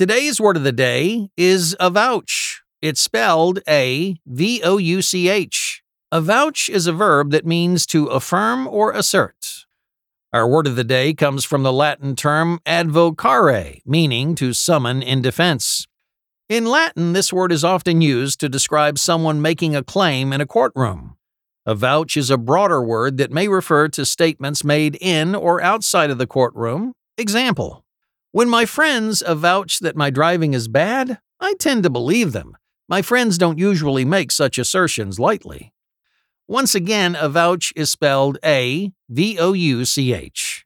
Today's word of the day is avouch. It's spelled A V O U C H. Avouch is a verb that means to affirm or assert. Our word of the day comes from the Latin term advocare, meaning to summon in defense. In Latin, this word is often used to describe someone making a claim in a courtroom. Avouch is a broader word that may refer to statements made in or outside of the courtroom. Example When my friends avouch that my driving is bad, I tend to believe them. My friends don't usually make such assertions lightly. Once again, avouch is spelled A V O U C H.